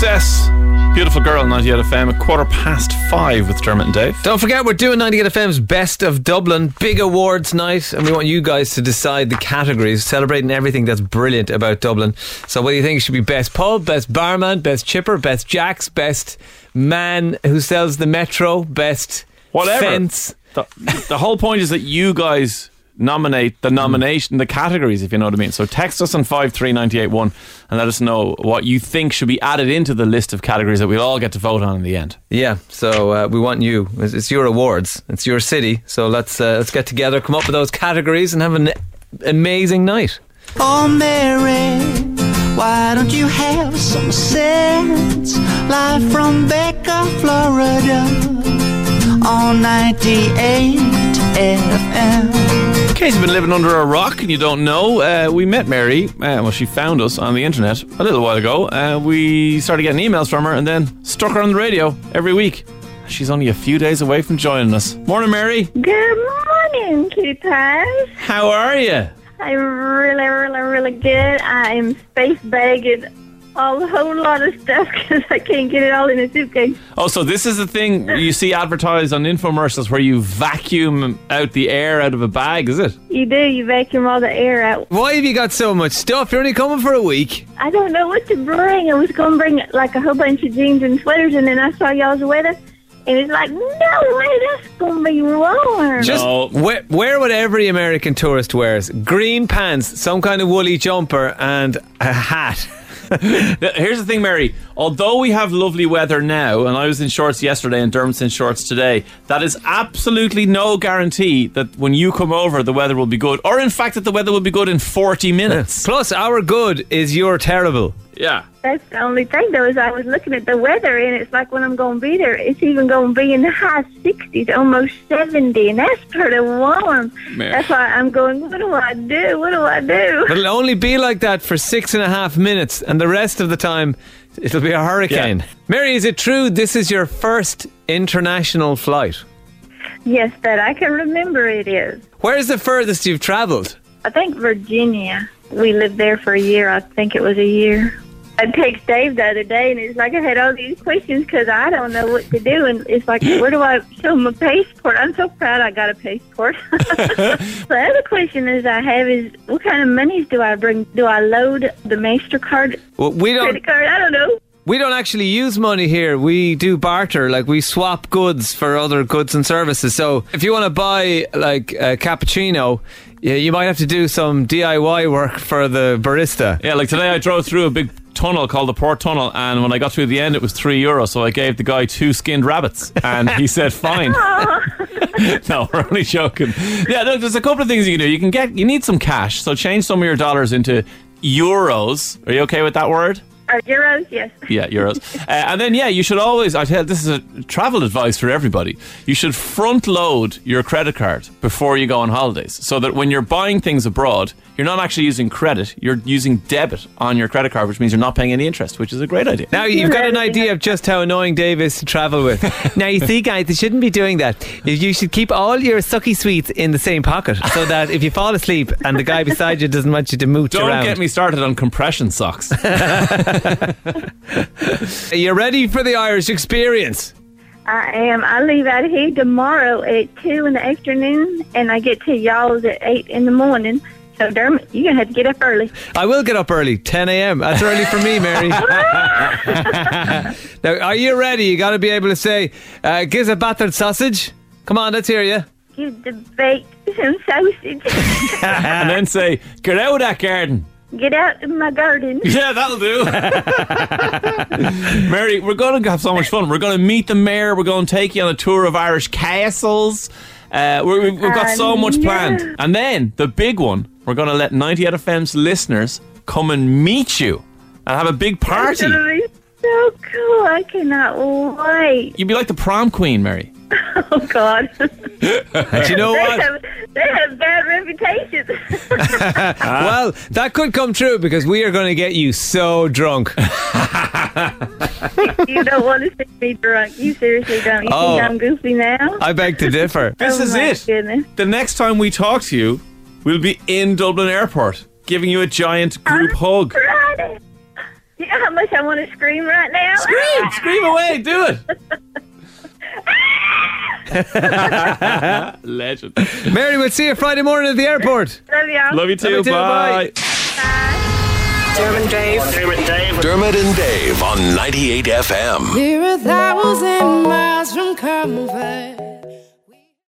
Success. Beautiful girl, 98 FM, a quarter past five with Dermot and Dave. Don't forget, we're doing 98 FM's Best of Dublin, big awards night, and we want you guys to decide the categories, celebrating everything that's brilliant about Dublin. So, what do you think should be best pub, best barman, best chipper, best jacks, best man who sells the metro, best Whatever. fence? The, the whole point is that you guys nominate the nomination, the categories, if you know what I mean. So text us on 53981 and let us know what you think should be added into the list of categories that we'll all get to vote on in the end. Yeah, so uh, we want you. It's, it's your awards. It's your city. So let's uh, let's get together, come up with those categories, and have an amazing night. Oh, Mary, why don't you have some sense? Live from Becca, Florida, on 98 FM. In case you've been living under a rock and you don't know, uh, we met Mary. Uh, well, she found us on the internet a little while ago. Uh, we started getting emails from her and then stuck her on the radio every week. She's only a few days away from joining us. Morning, Mary. Good morning, pies. How are you? I'm really, really, really good. I'm space bagging a whole lot of stuff because I can't get it all in a suitcase. Oh, so this is the thing you see advertised on infomercials where you vacuum out the air out of a bag, is it? You do, you vacuum all the air out. Why have you got so much stuff? You're only coming for a week. I don't know what to bring. I was going to bring like a whole bunch of jeans and sweaters, and then I saw y'all's weather, and it's like, no way, that's going to be warm. Just No. wear, wear what every American tourist wears: green pants, some kind of woolly jumper, and a hat. Here's the thing, Mary. Although we have lovely weather now, and I was in shorts yesterday and Dermot's in shorts today, that is absolutely no guarantee that when you come over, the weather will be good. Or, in fact, that the weather will be good in 40 minutes. Plus, our good is your terrible. yeah. That's the only thing, though, is I was looking at the weather, and it's like when I'm going to be there, it's even going to be in the high 60s, almost 70, and that's pretty warm. Mary. That's why I'm going, what do I do? What do I do? But it'll only be like that for six and a half minutes, and the rest of the time, it'll be a hurricane. Yeah. Mary, is it true this is your first international flight? Yes, that I can remember it is. Where's the furthest you've travelled? I think Virginia. We lived there for a year. I think it was a year. I text Dave the other day, and it's like I had all these questions because I don't know what to do. And it's like, where do I show my passport? I'm so proud I got a passport. the other question is I have is, what kind of monies do I bring? Do I load the Mastercard Well, we don't. credit card? I don't know. We don't actually use money here. We do barter, like we swap goods for other goods and services. So if you want to buy like a cappuccino, yeah, you might have to do some DIY work for the barista. Yeah, like today I drove through a big tunnel called the Port Tunnel, and when I got through the end, it was three euros. So I gave the guy two skinned rabbits, and he said, fine. no, we're only joking. Yeah, look, there's a couple of things you can do. You can get, you need some cash, so change some of your dollars into euros. Are you okay with that word? Or euros? Yes. Yeah, euros. uh, and then, yeah, you should always, I tell this is a travel advice for everybody. You should front load your credit card before you go on holidays so that when you're buying things abroad, you're not actually using credit, you're using debit on your credit card, which means you're not paying any interest, which is a great idea. Now you've got an idea of just how annoying Dave is to travel with. now you see, guys, you shouldn't be doing that. You should keep all your sucky sweets in the same pocket, so that if you fall asleep and the guy beside you doesn't want you to mooch Don't around. get me started on compression socks. Are you ready for the Irish experience? I am. I leave out of here tomorrow at 2 in the afternoon, and I get to y'all's at 8 in the morning. So, Dermot, you're going to have to get up early. I will get up early, 10 a.m. That's early for me, Mary. now, are you ready? You got to be able to say, uh, "Gives a battered sausage." Come on, let's hear you. Give the baked some sausage. and then say, get out of that garden. Get out in my garden. Yeah, that'll do. Mary, we're going to have so much fun. We're going to meet the mayor. We're going to take you on a tour of Irish castles. Uh, we're, we've we've got I so much know. planned. And then the big one, we're going to let 90 out of FM's listeners come and meet you and have a big It's party. Going to be so cool. I cannot wait. You'd be like the prom queen, Mary. Oh, God. And you know they, what? have, they have bad reputations. Ah. well, that could come true because we are going to get you so drunk. you don't want to see me drunk. You seriously don't. You Oh. think I'm goofy now? I beg to differ. This Oh, is my it. goodness. The next time we talk to you, we'll be in Dublin Airport giving you a giant group hug. Friday. You know how much I want to scream right now? Scream, scream away, do it. Legend. Mary, we'll see you Friday morning at the airport. Love y'all. Love you too. Love you too, Bye. bye. Dermot Dave. Dermot and Dave on 98 FM. We're a thousand miles from comfort.